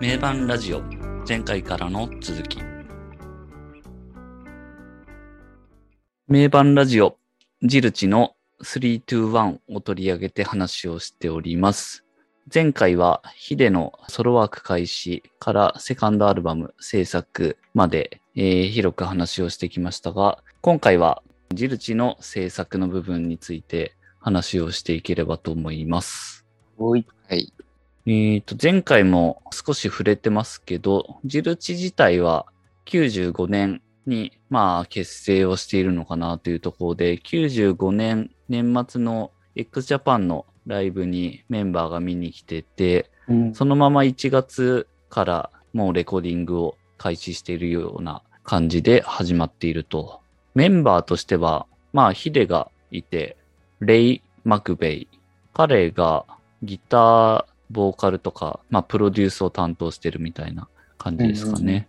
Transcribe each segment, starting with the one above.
名盤ラジオ。前回からの続き。名盤ラジオ。ジルチの321を取り上げて話をしております。前回はヒデのソロワーク開始からセカンドアルバム制作まで、えー広く話をしてきましたが今回はジルチの制作の部分について話をしていければと思います。はい。えーと、前回も少し触れてますけど、ジルチ自体は95年に、まあ、結成をしているのかなというところで、95年年末の x ジャパンのライブにメンバーが見に来てて、うん。そのまま1月からもうレコーディングを開始しているような感じで始まっていると。メンバーとしては、まあ、ヒデがいて、レイ・マクベイ。彼がギター、ボーカルとか、まあ、プロデュースを担当してるみたいな感じですかね。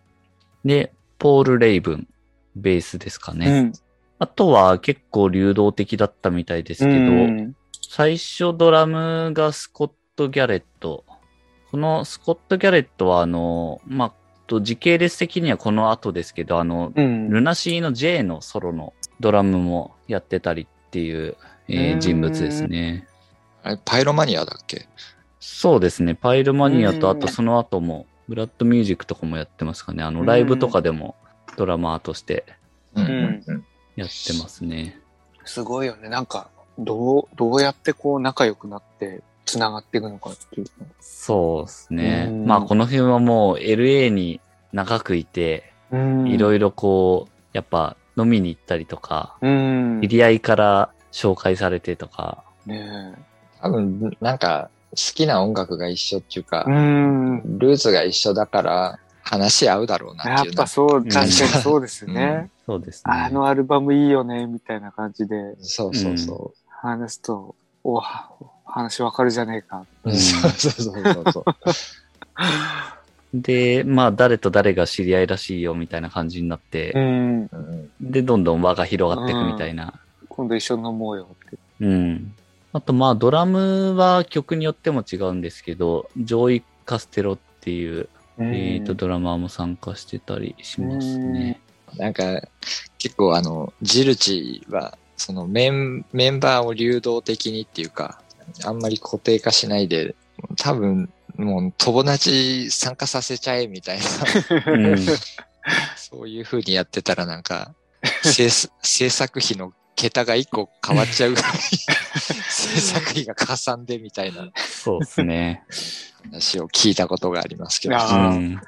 で、ポール・レイブン、ベースですかね。うん。あとは結構流動的だったみたいですけど、うん最初ドラムがスコット・ギャレット。このスコット・ギャレットはあの、まあ、と時系列的にはこの後ですけど、あの、うん。ルナシーの J のソロのドラムもやってたりっていう、えーうん人物ですね。あれ、パイロマニアだっけ？そうですね。パイルマニアとうんあとその後も、ブラッドミュージックとかもやってますかね。あの、ライブとかでもドラマーとして。やってますね。すごいよね。なんか、どう、どうやってこう仲良くなって繋がっていくのかっていう。そうですね。うんまあこの辺はもう LA に長くいて、うんいろいろこう、やっぱ飲みに行ったりとか、うん。知り合いから紹介されてとか、ね多分、なんか、好きな音楽が一緒っていうかえ。う、ん。ルーツが一緒だから、話し合うだろうなやっていうのっぱそう、ん確かにそうですね。そうですね。あのアルバムいいよね、みたいな感じでそうそうそ話すと、お、は話わかるじゃねえか。う。うんそうそうそうそう。で、まあ誰と誰が知り合いらしいよみたいな感じになって、うん。うんで、どんどん輪が広がっていくみたいな。今度一緒に飲もうよって。うん。あとまあドラムは曲によっても違うんですけど、ジョイ・カステロっていう、えーと、ドラマーも参加してたりしますね。なんか、結構あの、ジルチは、そのメン、メンバーを流動的にっていうか、あんまり固定化しないで、多分、もう友達参加させちゃえみたいな、うん。そういう風にやってたらなんか、制制作費の桁が一個変わっちゃうぐらい、制作費がかさんでみたいなそうですね。話を聞いたことがありますけど。あうーん。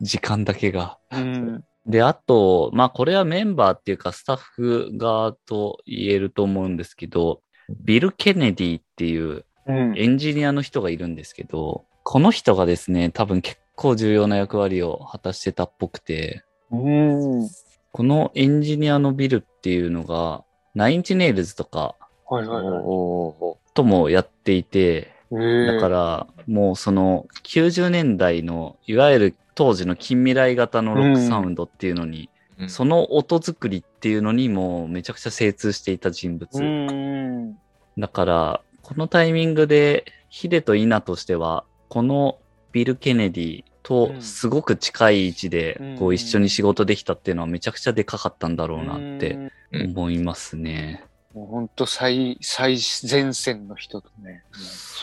時間だけが。うん。で、あと、まあこれはメンバーっていうかスタッフ側と言えると思うんですけど、ビル・ケネディっていううん。エンジニアの人がいるんですけど、この人がですね、多分結構重要な役割を果たしてたっぽくて、うん。このエンジニアのビルっていうのが、ナインチネイルズとかはいはいはい。おともやっていて、だだからもうその90年代のいわゆる当時の近未来型のロックサウンドっていうのに、うんその音作りっていうのにもうめちゃくちゃ精通していた人物。うん。だから、このタイミングでヒデとイナとしては、このビル・ケネディとすごく近い位置でうんこう一緒に仕事できたっていうのはめちゃくちゃでかかったんだろうなって思いますね。もう本当最、最前線の人とね。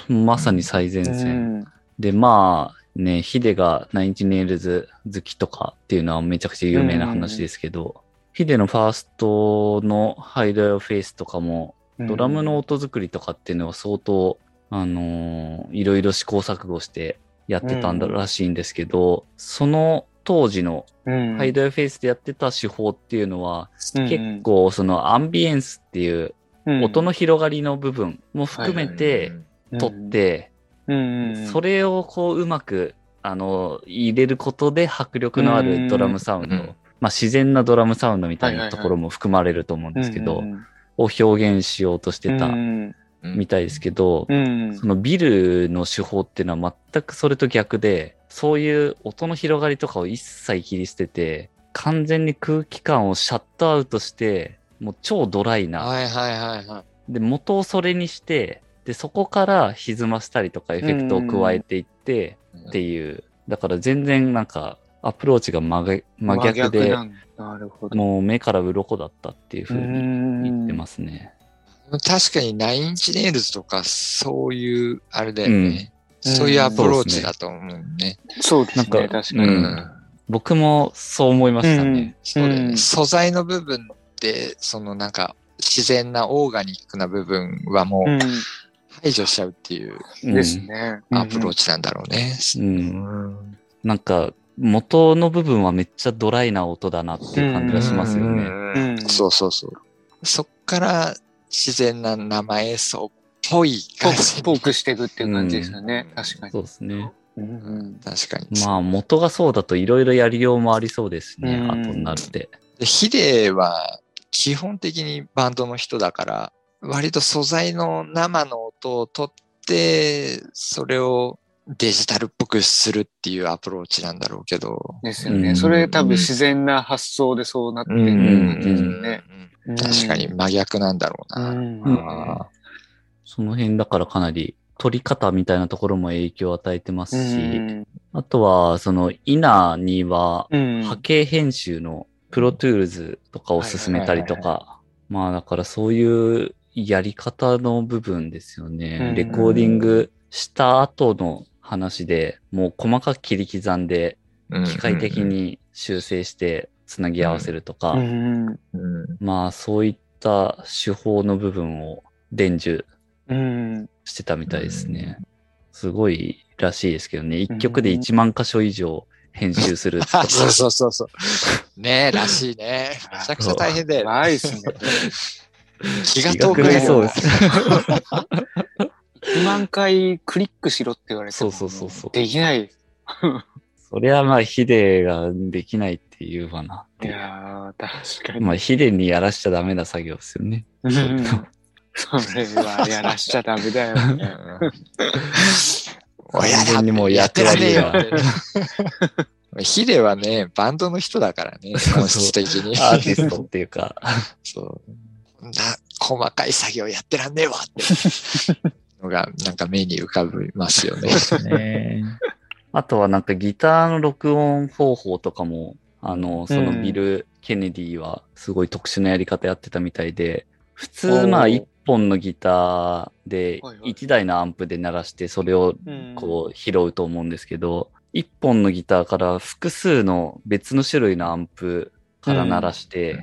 まさに最前う線。ん。で、まあね、ヒデがナインチネイルズ好きとかっていうのはめちゃくちゃ有名な話ですけど、ヒデのファーストのハイドヨフェイスとかも、ドラムの音作りとかっていうのは相当、あのーいろいろ試行錯誤してやってたんだらしいんですけど、その当時のうん、ハイドヨフェイスでやってた手法っていうのは、うん結構そのアンビエンスっていううん。音の広がりの部分も含めて取っ、て、うんそれをこううまく、あの、入れることで迫力のあるドラムサウンド、うんまあ自然なドラムサウンドみたいなところも含まれると思うんですけど、うんを表現しようとしてたうんみたいですけど、うん。そのビルの手法っていうのは全くそれと逆で、そういう音の広がりとかを一切切り捨てて、完全に空気感をシャットアウトして、もう超ドライな。はいはいはいはい。で、元をそれにして、で、そこから歪ませたりとかエフェクトを加えていって、っていうだから全然なんかアプローチが真逆で、なるほど。もう目から鱗だったっていうふうに言言ってますね。確かに Nine Inch Nails とかそういう、あれだよね。うんそういうアプローチだと思うね。そうですね。なんか確かに。うん。僕もそう思いましたね。そうだよね。うん素材の部分で、そのなんか、自然なオーガニックな部分はもう排除しちゃうっていううんですね。アプローチ。チなんだろうね。うんなんか、元の部分はめっちゃドライな音だなっていう感じがしますよね。うんそうそうそう。そっから自然な生演奏っぽいポ感じーク、ポークしていくっていう感じですよね。うん確かに。そうですね。うんうん確かに。まあ元がそうだといろいろやりようもありそうですね。うん後になって。でヒデは基本的にバンドの人だから、割と素材の生の音を取って、それをデジタルっぽくするっていうアプローチなんだろうけど。ですよね。うんそれ多分自然な発想でそうなってる感じですよね。うん確かに真逆なんだろうな。その辺だからかなり取り方みたいなところも影響を与えてますし、うん。あとはその INA にはうん。波形編集の Pro Tools とかを勧めたりとか、まあだからそういうやり方の部分ですよね。うん。レコーディングした後の話でもう細かく切り刻んでー機械的。に修正してつなぎ合わせるとか、まあそういった手法の部分を伝授うんしてたみたいですね。すごいらしいですけどね。一曲で1万箇所以上編集する そうそうそうそう。ねえ、らしいね。めちゃくちゃ大変だよね。ないですね。気が遠くなる気が狂いそうです。1万回クリックしろって言われてもそうそうそうそうできない。そりゃまあヒデができないって言うわなってい。やー、確かに。まあヒデにやらしちゃダメな作業ですよね。うんそれはやらしちゃダメだよね。親全にもうやってられねえよ。ヒデはね、バンドの人だからね、本質的に。アーティストっていうか。そう。こんな細かい作業やってらんねえわって。のが、なんか目に浮かびますよね。ねあとはなんかギターの録音方法とかも、あの、そのビル・ケネディはすごい特殊なやり方やってたみたいで、普お通ーまあ一本のギターではいはい。一台のアンプで鳴らしてそれをこう拾うと思うんですけど、一本のギターから複数の別の種類のアンプから鳴らして、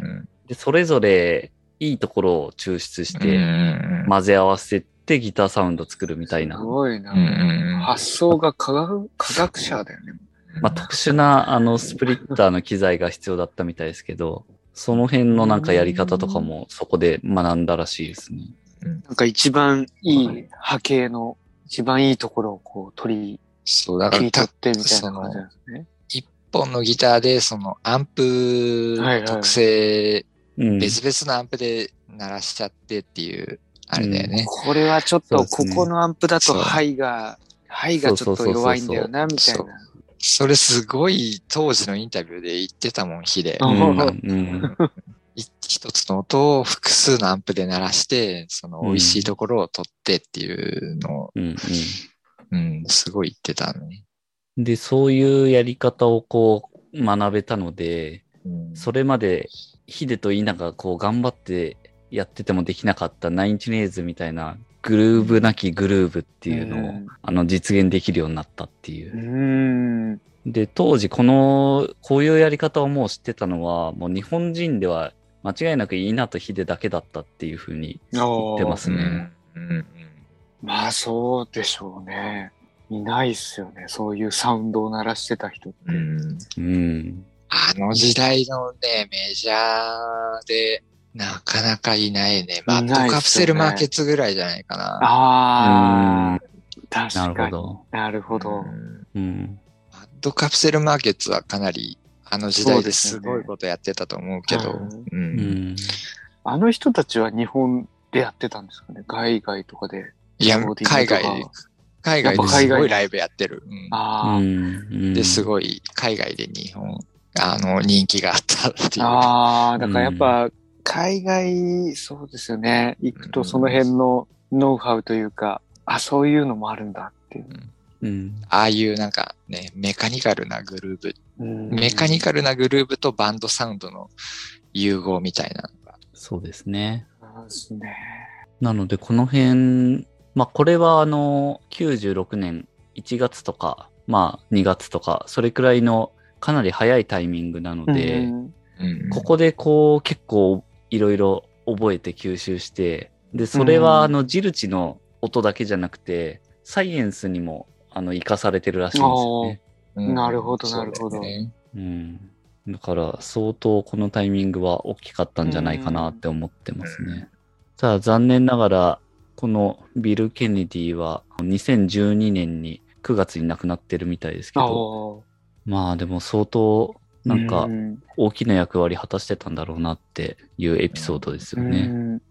でそれぞれいいところを抽出してうん。混ぜ合わせてギターサウンド作るみたいな。す、ごいな。うん。発想が科学科学者だよね。まあ、特殊なあのスプリッターの機材が必要だったみたいですけど、その辺のなんかやり方とかもそこで学んだらしいですね。なんか一番いい波形の一番いいところをこう取りそう、だか切り取ら、ってみたいな感じなんですね。一本のギターで、そのアンプはいはい特性、うん。別々のアンプで鳴らしちゃってっていう、あれだよね。これはちょっとここのアンプだとハイが、ハイがちょっと弱いんだよな、みたいな。それすごい当時のインタビューで言ってたもん、ヒデ。あうん。うん。い一つの音を複数のアンプで鳴らして、その美味しいところを取ってっていうのを、うんうん、すごい言ってたね。うんで、そういうやり方をこう学べたので、うん。それまでヒデとイナがこう頑張ってやっててもできなかったナインチネイズみたいなグルーブなきグルーブっていうのを、うんあの実現できるようになったっていうう。ーん。で、当時この、こういうやり方をもう知ってたのは、もう日本人では間違いなくイナとヒデだけだったっていうふうに言ってますね。うんうんまあそうでしょうね。いないっすよね。そういうサウンドを鳴らしてた人って。うんうん。あの時代のね、メジャーで、なかなかいないね。マッドカプセルマーケッツぐらいじゃないかな。ああ、な確かに。るほど。なるほど。マッドカプセルマーケッツはかなり、あの時代でですごいことやってたと思うけど、うんううんん。あの人たちは日本でやってたんですかね？海外とかで。いや海外で、海外ですごいライブやってる。うんあー、うん。で、すい。ごい、海外で日本、あの、人気があったっていう。ああ、だからやっぱ、海外、そうですよね。行くとその辺のノウハウというか、あ、そういうのもあるんだっていう。うん。ああいうなんかね、メカニカルなグルーブ、うんメカニカルなグルーブとバンドサウンドの融合みたいなのが。そうですね。そうですね。なので、この辺、まあ、これはあの、96年1月とか、まあ、2月とか、それくらいのかなり早いタイミングなので、うんうんここでこう、結構いろいろ覚えて吸収して、で、それはあの、ジルチの音だけじゃなくて、サイエンスにも、あの、活かされてるらしいんですよね。うん。なるほどなるほど。ねうん。だから、相当このタイミングは大きかったんじゃないかなって思ってますね。ただ、残念ながら、このビル・ケネディは2012年に9月に亡くなってるみたいですけあど、ー。まあでも相当なんかうん。大きな役割果たしてたんだろうなっていうエピソードですようね。ん。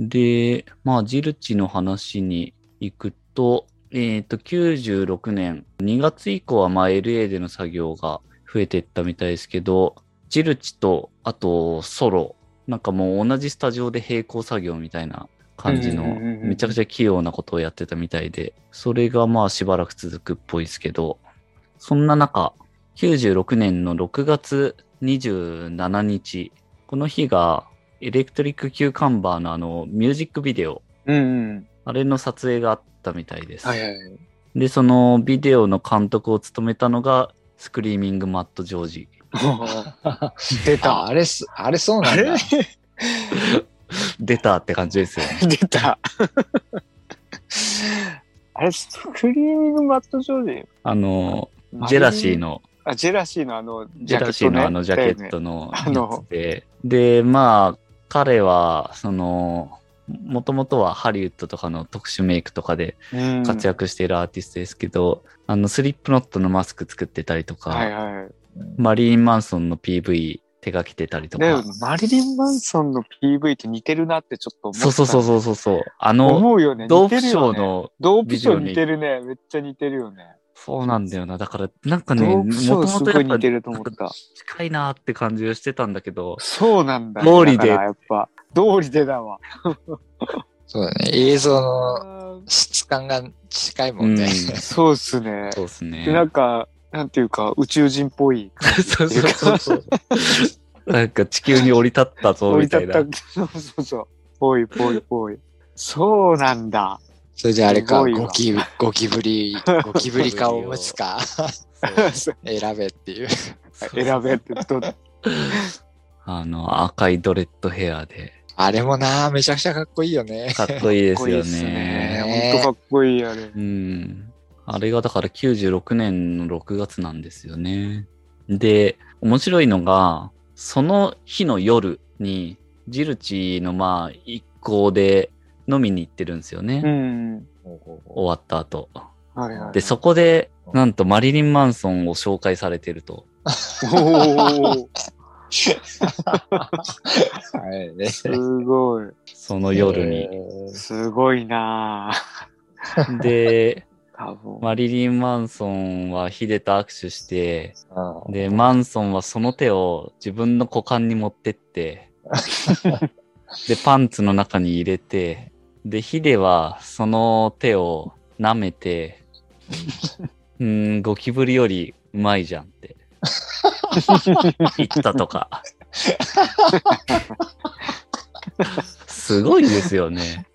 で、まあジルチの話に行くと、えっ、と、96年2月以降はまあ LA での作業が増えていったみたいですけど、ジルチとあとソロ、なんかもう同じスタジオで並行作業みたいな感じのめちゃくちゃ器用なことをやってたみたいで、それがまあしばらく続くっぽいですけど、そんな中、96年の6月27日、この日がElectric Cucumber のあのミュージックビデオ、うんうん。あれの撮影があったみたいです。はいはい。で、そのビデオの監督を務めたのが、 Screaming Mad George。出あた。あれす、あれそうなんだ。出たって感じですよね。出た。あれ、 Screaming Mad George？あの、 Jealousy。の、あ、 Jealousy のあの、 Jealousy のあのジャケットのやつで、で、まあ、彼は、その、もともとはハリウッドとかの特殊メイクとかでねうん活躍しているアーティストですけど、あの、スリップノットのマスク作ってたりとか、はいはい。マリーン・マンソンの PV 手がけてたりとでか、、マリリン・マンソンの PV と似てるなってちょっと思った。そうそうそうそうそうそう、あの、思うよね。ドープシ似てるよね。ョーの、ドープショー似てるね。めっちゃ似てるよね。そうなんだよな。だから、なんかドね、もとすごい似もとやっぱてると思った。近いなって感じがしてたんだけど、そうなんだ。道理でやっぱ、道理でだわ。そうだね。映像の質感が近いもんね。うんそうっすね。そうですね。で、なんか、なんていうか、宇宙人っぽいそうそうそう。なんか地球に降り立ったぞ、降りみたい立ったな。。そうそうそう。ぽいぽいぽい。そうなんだ。それじゃあれか、ゴキブゴキブリ、ゴキブリかおむつか選べっていう。選べってど、あの、赤いドレッドヘアで、あれもな、めちゃくちゃかっこいいよね。かっこいいですよ。ね。ほんとかっこいいあれ。うん。あれがだから96年の6月なんですよね。で、面白いのが、その日の夜に、ジルチのまあ、一行で飲みに行ってるんですよね。うん。終わった後。はいはい。で、そこで、なんとマリリン・マンソンを紹介されてると。おー、はいね。すごい。その夜に。えーすごいなぁ。で。マリリン・マンソンはヒデと握手して、うんで、マンソンはその手を自分の股間に持ってって、で、パンツの中に入れて、で、ヒデはその手を舐めて、うーん、ゴキブリよりうまいじゃんって 言ったとか。すごいですよね。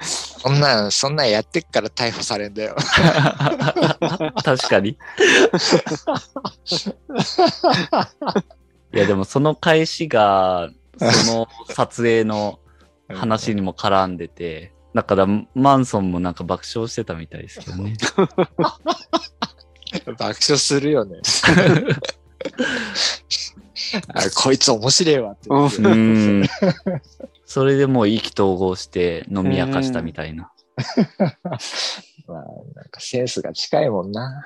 そんなん、そんなんやってっから逮捕されんだよ。確かに。いや、でもその返しが、その撮影の話にも絡んでて、だからマンソンもなんか爆笑してたみたいですけどね。爆笑するよね。あこいつ面白いわって言って。うん。それでもう意気投合して飲み明かしたみたいな。まあ、なんかセンスが近いもんな。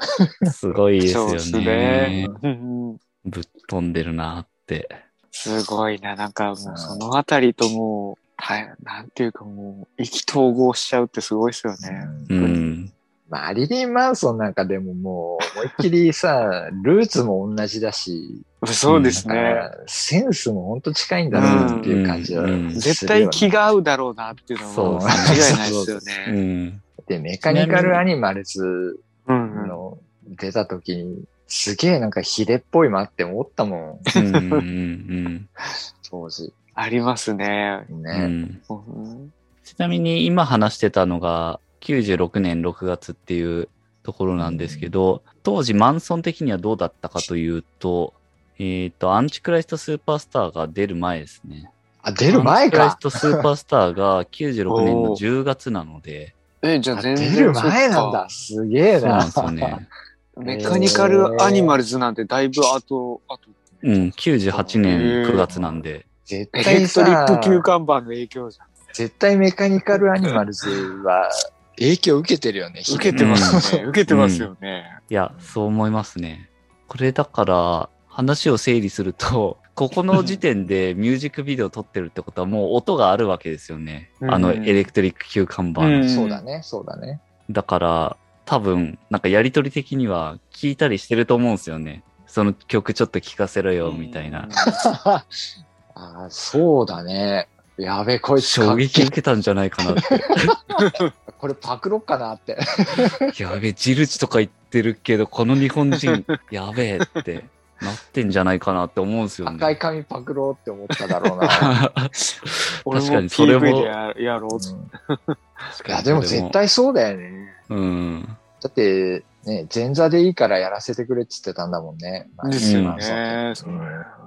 すごいですよねね。。うんぶっ飛んでるなって。すごいな。なんかもうそのあたりともなんていうかもう、意気投合しちゃうってすごいですよね。うん。マリリン・マンソンなんかでももう、思いっきりさ、ルーツも同じだし、そうですね。センスもほんと近いんだろうなっていう感じはうんうん絶対気が合うだろうなっていうのはそう間違いないですようね。ん。で、メカニカルアニマルズ。の出た時に、すげえなんかヒデっぽいなって思ったもん当時。ありますね。うんうね。んうんちなみに今話してたのが96年6月っていうところなんですけど、当時マンソン的にはどうだったかというと、えっ、と、アンチクライストスーパースターが出る前ですね。あ、出る前アンチクライスか。トスーパースターが96年の10月なので、え、じゃああ全然。出る前なんだ。。すげえなそうなんで。すよね。メカニカルアニマルズなんてだいぶ後、後。うん、98年9月なんで、絶エレ対クトリッさク、急看板の影響じゃん。絶対メカニカルアニマルズは影響受けてるよね。受けてますよね。受けてますよね。いや、そう思いますね。これだから、話を整理すると、ここの時点でミュージックビデオ撮ってるってことはもう音があるわけですよね。うんあのエレクトリック級看板。うんそうだね、そうだね。だから、多分、なんかやりとり的には聞いたりしてると思うんですよね。その曲ちょっと聞かせろよ、みたいな。ああ、そうだね。やべえ、こいつ衝撃受けたんじゃないかなって。これパクろっかなって。やべえ、ジルチとか言ってるけど、この日本人、やべえってなってんじゃないかなって思うんですよね。赤い髪パクろうって思っただろうな。確かにそれもでややろうと。うんいや、でも絶。対そうだよね。うん。だって、ね、前座でいいからやらせてくれって言ってたんだもんね。ですよまあね。そう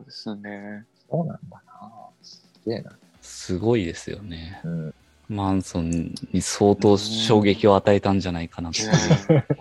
ですね。そうなんだな。すげえな。すごいですよね。うん。マンソンに相当衝撃を与えたんじゃないかなと。ね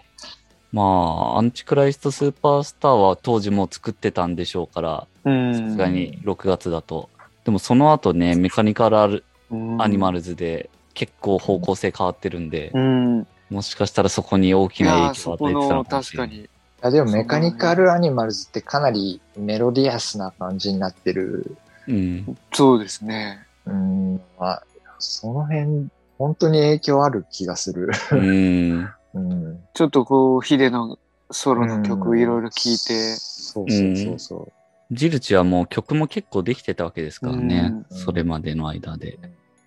まあ、アンチクライストスーパースターは当時もう作ってたんでしょうから、うん。さすがに6月だと。でもその後ね、メカニカルアルうんアニマルズで結構方向性変わってるんで、うん。もしかしたらそこに大きいな影響を与えてたのの、かもしれない。確かに。いやでもメカニカルアニマルズってかなりメロディアスな感じになってる。うん。そうですね。うん、まあ、その辺、本当に影響ある気がする。うん。うん。ちょっとこう、ヒデのソロのうん曲いろいろ聴いて、そうそうそうそう。ジルチはもう曲も結構できてたわけですからね。うんそれまでの間で。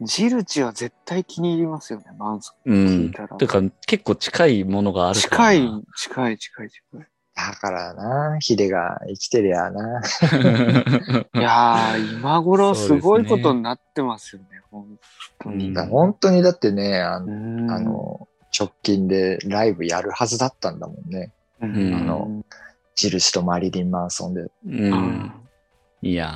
ジルチは絶対気に入りますよね、マンソう聞んいたら。ていうか、結構近いものがあン。るから近いな。、近い、近い、近い。だからな、ヒデが生きてりゃな。いやー、今頃すごいことになってますよね、本当に。本当にだってね、あの、うんあ、の直近でライブやるはずだったんだもんね。うんあの、印とマリリン・マンソンで。うん。いや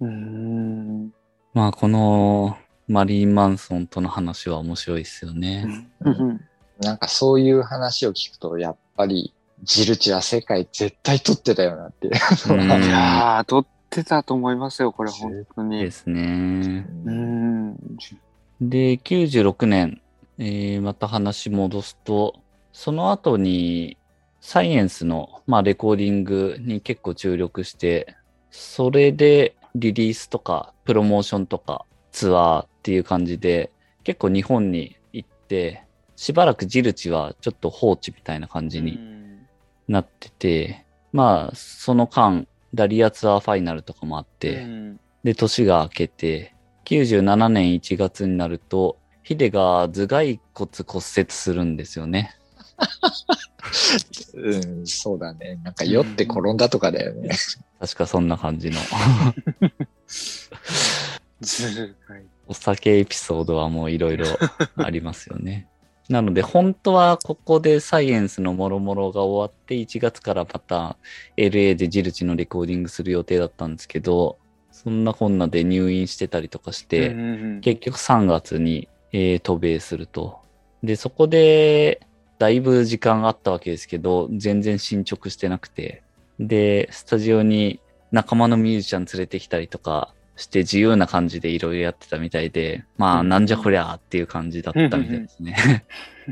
ー。うん。まあ、このマリーン・マンソンとの話は面白いですよね。うんなんかそういう話を聞くと、やっぱり、ジルチは世界絶対取ってたよなって。うんいやー、撮ってたと思いますよ、これ、本当に。ですね。うん。で、96年、えーまた話戻すと、その後に、サイエンスの、まあ、レコーディングに結構注力して、それでリリースとか、プロモーションとか、ツアーっていう感じで、結構日本に行って、しばらくジルチはちょっと放置みたいな感じになってて、まあ、その間、ダリアツアーファイナルとかもあって、うんで、年が明けて、97年1月になると、ヒデが頭蓋骨骨折するんですよね。うん、そうだね。なんか酔って転んだとかだよね。確かそんな感じの。ずるいお酒エピソードはもういろいろありますよね。なので、本当はここでサイエンスのもろもろが終わって、1月からまた LA でジルチのレコーディングする予定だったんですけど、そんなこんなで入院してたりとかして、うん結局3月に、えー渡米すると。で、そこで、だいぶ時間があったわけですけど、全然進捗してなくて。で、スタジオに仲間のミュージシャン連れてきたりとかして自由な感じでいろいろやってたみたいで、まあ、うんなんじゃこりゃーっていう感じだったみたいですね。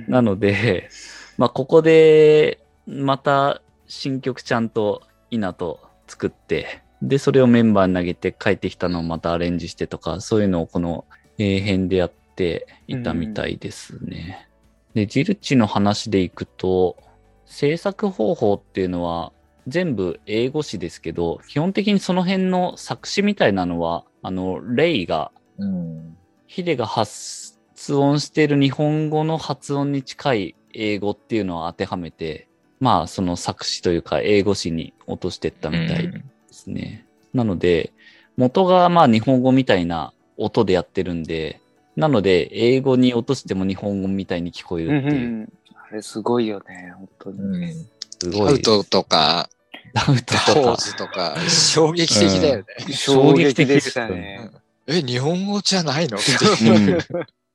なので、まあ、ここで、また新曲ちゃんと稲と作って、で、それをメンバーに投げて帰ってきたのをまたアレンジしてとか、そういうのをこの、えー編でやっていたみたいですね。で、ジルチの話でいくと、制作方法っていうのは全部英語詞ですけど、基本的にその辺の作詞みたいなのは、あの、レイがうん。ヒデが発発音している日本語の発音に近い英語っていうのを当てはめて、まあその作詞というか英語詞に落としてったみたいですね。なので、元がまあ日本語みたいな音でやってるんで、なので英語に落としても日本語みたいに聞こえうんうるっていう、ん。あれすごいよね、本当に。うん。すごい。アウトとか、ダウトポーとか。ズとか、衝撃的だよね。衝撃でしたね。え、日本語じゃないの？ううん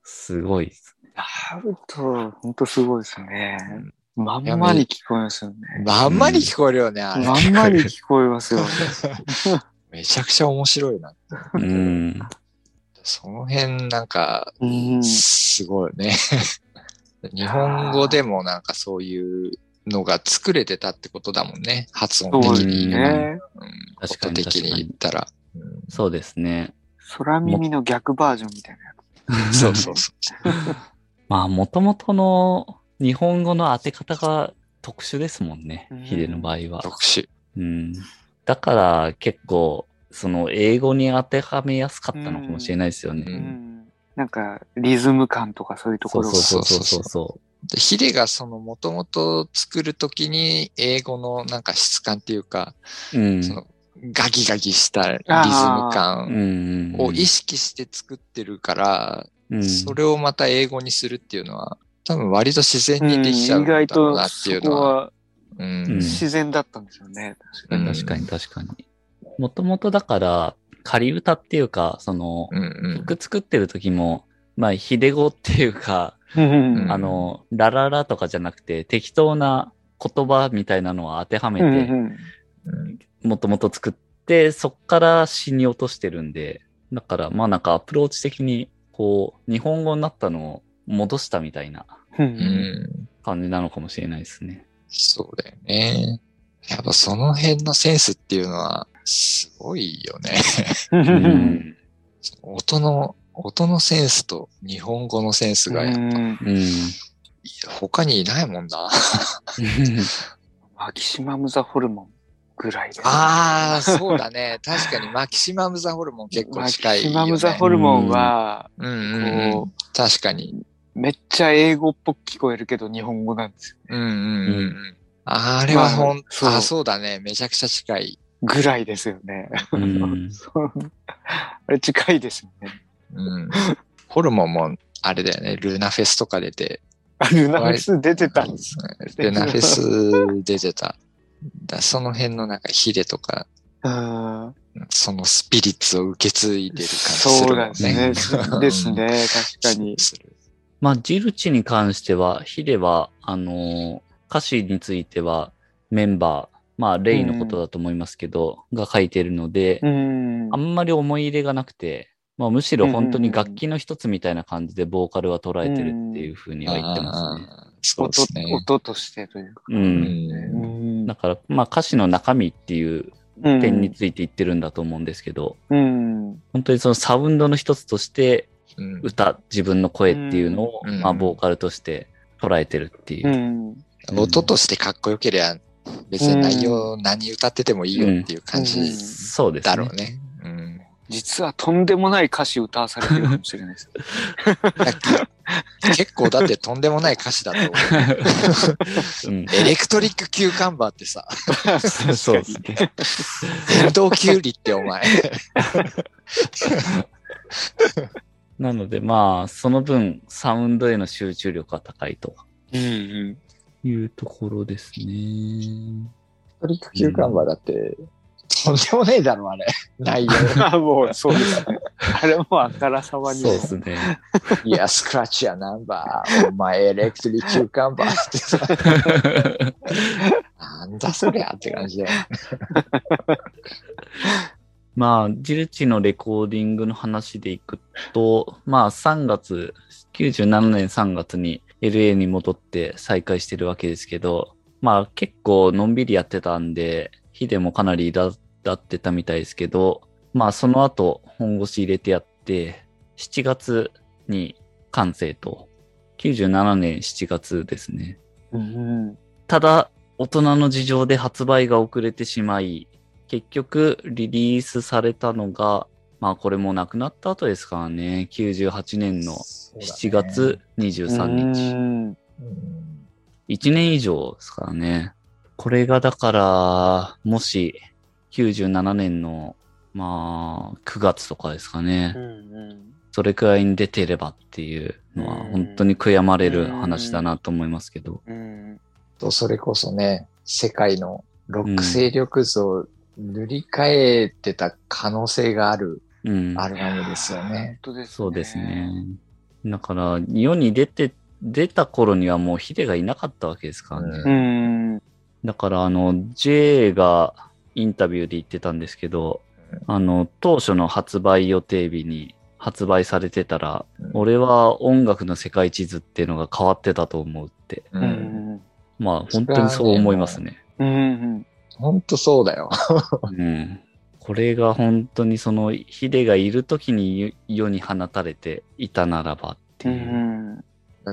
すごいです。アウト、本当すごいですね。まんまに聞こえますよね。まんまに聞こえるよね、あれ。まんまに聞こえますよね。めちゃくちゃ面白いな。うん。その辺なんか、うん。すごいね。日本語でもなんかそういうのが作れてたってことだもんね。発音的に。ね。うん、確かに音的に言ったら。うんそうですね。空耳の逆バージョンみたいなや そうそうそう。まあ、もともとの日本語の当て方が特殊ですもんねうん。ヒデの場合は。特殊。うん。だから結構、その英語に当てはめやすかったのかもしれないですよつ。ね。うん。なんか、リズム感とかそういうところが。そうそうそうそうヒデがそのもともと作るときに英語のなんか質感っていうか、う。うん。そのガギガギしたリズムうん感うん。を意識して作ってるから、うん。それをまた英語にするっていうのは、多分割と自然にできちゃうんだろう意外なっていうのは。はうんうん自然だったんですよね。確かに確かに。もともとだから、仮歌っていうか、その、うんうん曲作ってる時も、まあ、ヒデ語っていうか、あの、ラララとかじゃなくて、適当な言葉みたいなのを当てはめて、もともと作って、そっから詩に落としてるんで、だから、まあなんかアプローチ的に、こう、日本語になったのを戻したみたいな感じなのかもしれないですね。そうだよね。やっぱその辺のセンスっていうのは、すごいよね。う。うんん。音の、音のセンスと日本語のセンスがやっぱ、うん。他にいないもんな。マキシマムザホルモンぐらいで。ああ、そうだね。確かにマキシマムザホルモン結構マキ近いよ、ね。シマムザホルモンは、うんうんうんこ確かに。う、めっちゃ英語っぽく聞こえるけど日本語なんですよ。うんうんうんうん。あれはほん、まあそうあ、そうだね。めちゃくちゃ近い。ぐらいですよね。うん あれ近いですよね。うん。ホルモンも、あれだよね。ルナフェスとか出て。あルナフェス出てたんです。ルナフェス出てた。だその辺のなんかヒデとか、うんそのスピリッツを受け継いでる感じすそうるもんなんね。ですね。ですね。確かに。まあ、ジルチに関しては、ヒデは、あのー歌詞についてはメンバー、まあ、レイのことだと思いますけど、が書いてるので、うんあ。んまり思い入れがなくて、まあ、むしろ本当に楽器の一つみたいな感じでボーカルは捉えてるっていうふうには言ってますね。そうで音すね。音としてというか。う。うんうんんだから、まあ歌詞の中身っていううん点について言ってるんだと思うんですけど、うん。本当にそのサウンドの一つとしてうん歌、自分の声っていうのを、うんまあボーカルとして捉えてるっていうう。ん。音としてかっこよけりゃ、別に内容何歌っててもいいよっていう感うんじそうですね。実はとんでもない歌詞歌わされてるかもしれないです。結構だってとんでもない歌詞だと思う。うんエレクトリックキューカンバーってさ、そうですね。電動キュウリってお前。なのでまあ、その分、サウンドへの集中力が高いとうんいうところですね。 Electric Cucumber だって、とんでもねえだろ、あれ。内容。もうそうですね。あれもあからさまに。そうですね。いや、スクラッチやナンバー。お前、 Electric Cucumber ってさ、なんだそりゃって感じだよ。まあ、 zilch のレコーディングの話でいくと、まあ3月、97年3月に LA に戻って再開してるわけですけど、まあ結構のんびりやってたんで、ヒデもかなりだだってたみたいですけど、まあその後本腰入れてやって、7月に完成と、97年7月ですね。うん。ただ、大人の事情で発売が遅れてしまい、結局リリースされたのがまあこれも亡くなった後ですからね。98年のそうだね7月23日。うんうん1年以上ですからね。これがだから、もし97年の、まあ、9月とかですかね。うんそれくらいに出てればっていうのは、うん本当に悔やまれる話だなと思いますけど。うんと、それこそね、世界のロック勢力図を塗り替えてた可能性があるうん。アルバムですよね。本当ですね。そうですね。だから、世に出て、出た頃にはもうヒデがいなかったわけですからね。ううん。だから、あの、J がインタビューで言ってたんですけど、あの、当初の発売予定日に発売されてたら、うん俺は音楽の世界地図っていうのが変わってたと思うって。う。うんん。まあ、本当にそう思いますね。うん。ほんとそうだよ。うん。これが本当にその、ヒデがいる時に世に放たれていたならばってういう。ん。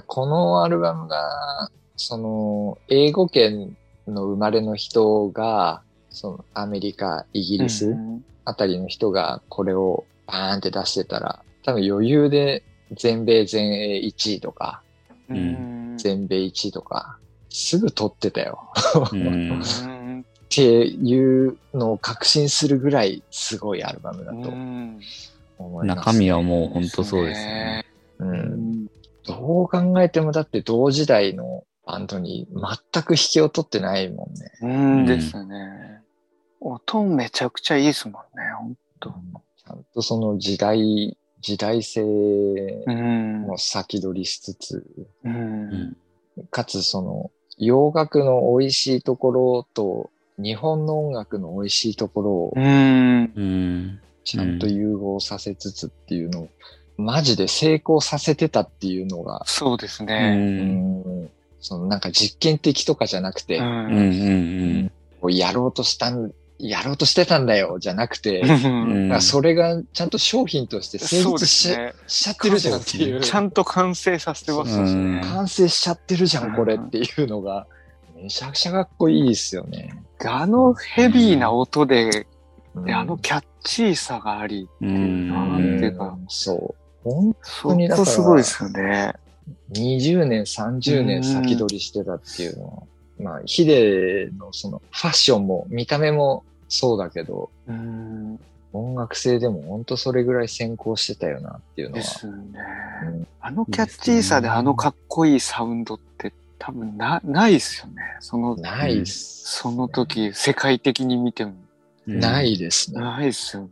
このアルバムが、その、英語圏の生まれの人が、その、アメリカ、イギリスあたりの人がこれをバーンって出してたら、多分余裕で全米全英1位とか、うん。全米1位とか、すぐ取ってたよ。っていうのを確信するぐらいすごいアルバムだとうん。思います。中身はもう本当そうですね。う。うんん。どう考えてもだって同時代のバンドに全く引きを取ってないもんね。うんですね。音めちゃくちゃいいですもんね、ほんと。ちゃんとその時代、時代性うん。も先取りしつつ、う。うんん。かつその洋楽の美味しいところと日本の音楽の美味しいところを。ちゃんと融合させつつっていうのを、マジで成功させてたっていうのが、そうですう。ね。うんうんそのなんか実験的とかじゃなくて、ううん。うん。こうやろうとしたん、やろうとしてたんだよ、じゃなくて、それがちゃんと商品として成立し,、すね。しちゃってるじゃんっていう。ちゃんと完成させてますしうんね。完成しちゃってるじゃん、これっていうのが、めちゃくちゃかっこいいですよね。あのヘビーな音で、うんであのキャッチーさがあり、うんなんていうか、そう。ほんそにだからこすごいですよね。20年、30年先取りしてたっていうのは、まあ、ヒデのそのファッションも見た目もそうだけど、うん。音楽性でも本当それぐらい先行してたよなっていうのは。ですねうん。あのキャッチーさであのかっこいいサウンドって多分な、ないですよね。その、ないっす。その時、世界的に見ても。うん。ないですね。ないですよね。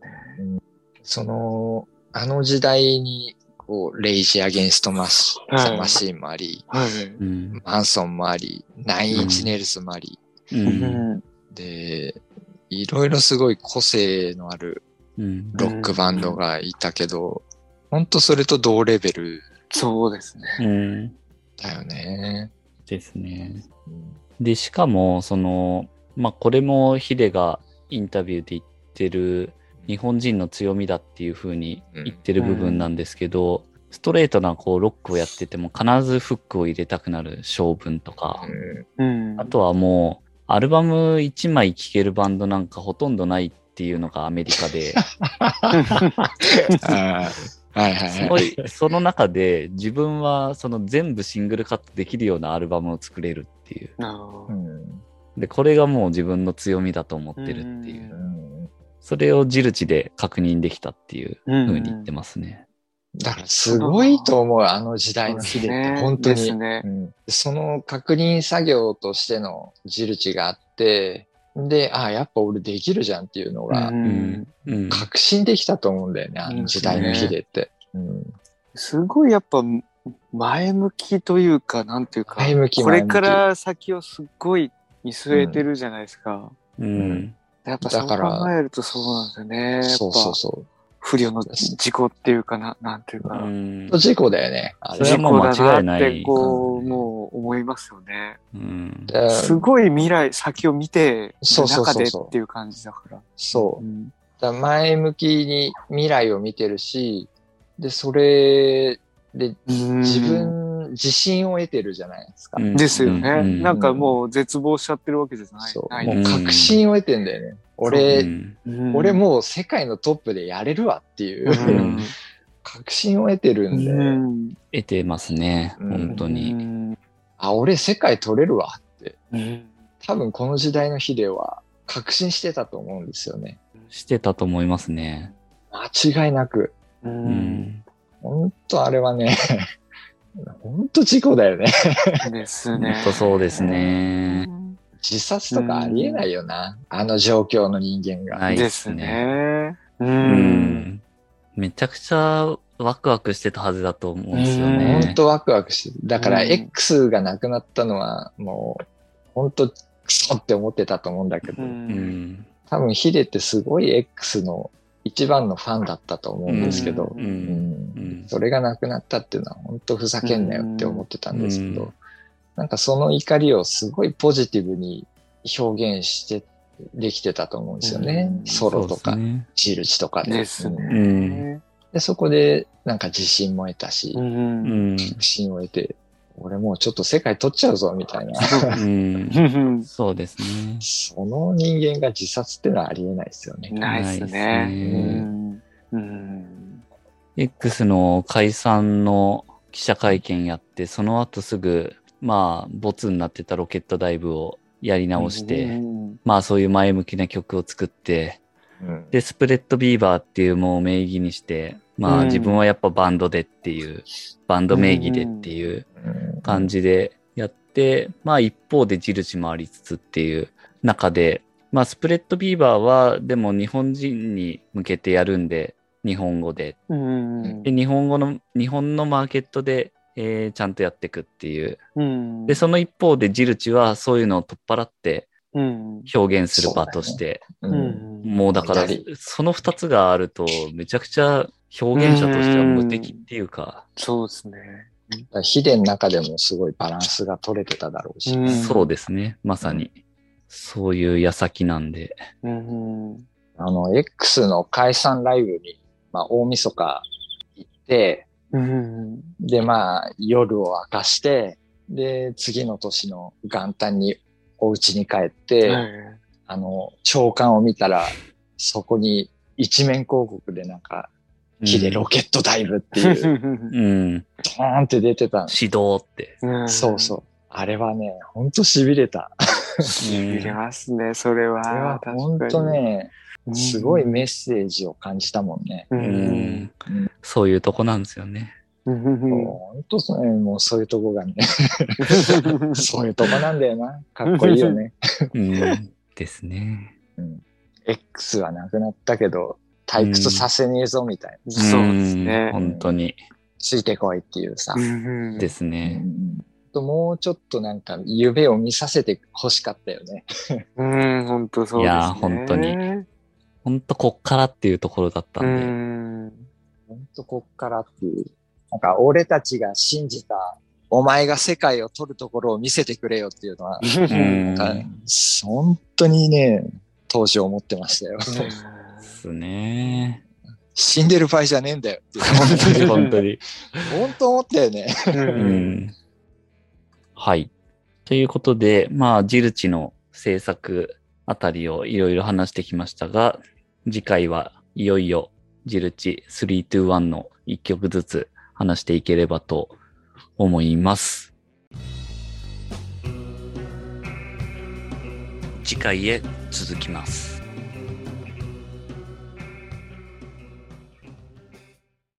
その、あの時代に、こう、レイジ・アゲンスト・マシはいマシーンもあり、はい。うん。マンソンもあり、ナインインチネルスもあり、う。うんん。で、いろいろすごい個性のあるうん。ロックバンドがいたけど、ほんとそれと同レベルそうですね。うん。だよね。ですね。うんで、しかも、その、まあ、これもヒデがインタビューで言ってる日本人の強みだっていう風に言ってる部分なんですけど、ストレートなこうロックをやってても必ずフックを入れたくなる性分とか、うん。あとはもうアルバム1枚聴けるバンドなんかほとんどないっていうのがアメリカで、はいはいそはい。のその中で自分はその全部シングルカットできるようなアルバムを作れるっていう。で、これがもう自分の強みだと思ってるっていう。うんそれをジルチで確認できたっていううん風に言ってますね。だからすごいと思う、あの時代のヒデって、本当に。ですねう。んその確認作業としてのジルチがあって、で、ああ、やっぱ俺できるじゃんっていうのがう、うんん。うん。確信できたと思うんだよね、あの時代のヒデって。うんすごいやっぱ前向きというか、なんていうか、前向きこれ前向きから先をすっごい見据えてるじゃないですか。うん。やっぱそうだから考えるとそうなんですよね。やっぱそうそうそう。不慮の事故っていうかな、なんていうか。うん事故だよね。あれそれはもう間違いない事故だってこう、もう思いますよね。うん。すごい未来、先を見て中でっていう感じだから。そうう。んだ前向きに未来を見てるし、で、それで自分、自信を得てるじゃないですか。うんですよね、うんなんかもう絶望しちゃってるわけじゃない。そう。もう確信を得てんだよね。俺、俺もう世界のトップでやれるわっていうう、ん 確信を得てるんで、うん得てますね。うん本当に。うんあ、俺世界取れるわって、うん多分この時代のヒデは確信してたと思うんですよね。してたと思いますね。間違いなく。ううんん。ほんとあれはね、ほんと事故だよね。ですね本。当そうですね。自殺とかありえないよな。あの状況の人間が。ないでですすね。ね。う。うんん。めちゃくちゃワクワクしてたはずだと思うんですよねん。とワクワクしてる。だからうん X がなくなったのはもう、ほんとクソって思ってたと思うんだけど、ううんん。多分ヒデってすごい X の一番のファンだったと思うんですけど、う。うんうんん。それがなくなったっていうのは本当ふざけんなよって思ってたんですけど、うんなんかその怒りをすごいポジティブに表現してできてたと思うんですよね。うんソロとか、そうですね印とかで。ですね。うんで、そこでなんか自信も得たし。確信を得て、俺もうちょっと世界取っちゃうぞみたいな。うん。う んそうですね。その人間が自殺ってのはありえないですよね。ないですないね。ですねうんうん。X の解散の記者会見やって、その後すぐ、まあ、ボツになってたロケットダイブをやり直して、うんまあそういう前向きな曲を作って、うんで、スプレッドビーバーっていうもう名義にして、まあうん。自分はやっぱバンドでっていう、バンド名義でっていううん感じでやって、まあ一方で印もありつつっていう中で、まあスプレッドビーバーはでも日本人に向けてやるんで、日本語で。うんで、日本語の、日本のマーケットで、えーちゃんとやっていくっていう。うん。で、その一方でジルチはそういうのを取っ払ってうん。表現する場として、ううん。んもうだからその二つがあると、めちゃくちゃ表現者としては無敵っていうか、そうですね。ヒデの中でもすごいバランスが取れてただろうし。うんそうですね、まさに。そういう矢先なんで。うんあの、X の解散ライブに、まあ、大晦日行って、うんで、まあ、夜を明かして、で、次の年の元旦にお家に帰って、はいあの、長官を見たら、そこに一面広告でなんか、ヒデロケットダイブっていう、うん。ドーンって出てたん指導って。うんそうそう。あれはね、ほんと痺れた。入れますね、それは。あれは確かにほんと、ね、うんすごいメッセージを感じたもんね。う。うんん。そういうとこなんですよね。うんほんとね、もうそういうとこがね、そういうとこなんだよな。かっこいいよね。うん。ですね。X はなくなったけど、退屈させねえぞみたいな。そうですねん。本当に。ついてこいっていうさ。うんですうね。もうちょっとなんか夢を見させて欲しかったよね。うん、本当そうですね。いやー本当に本当こっからっていうところだったうんで。ん。ほんとこっからっていう。なんか俺たちが信じた、お前が世界を取るところを見せてくれよっていうのは、うん。なんか本当にね、当時思ってましたよ。ですね。死んでる場合じゃねえんだよ。本当に本当に。本当思ったよね。う。うんん。はい。ということで、まあ、ジルチの制作あたりをいろいろ話してきましたが、次回はいよいよジルチ321の1曲ずつ話していければと思います。次回へ続きます。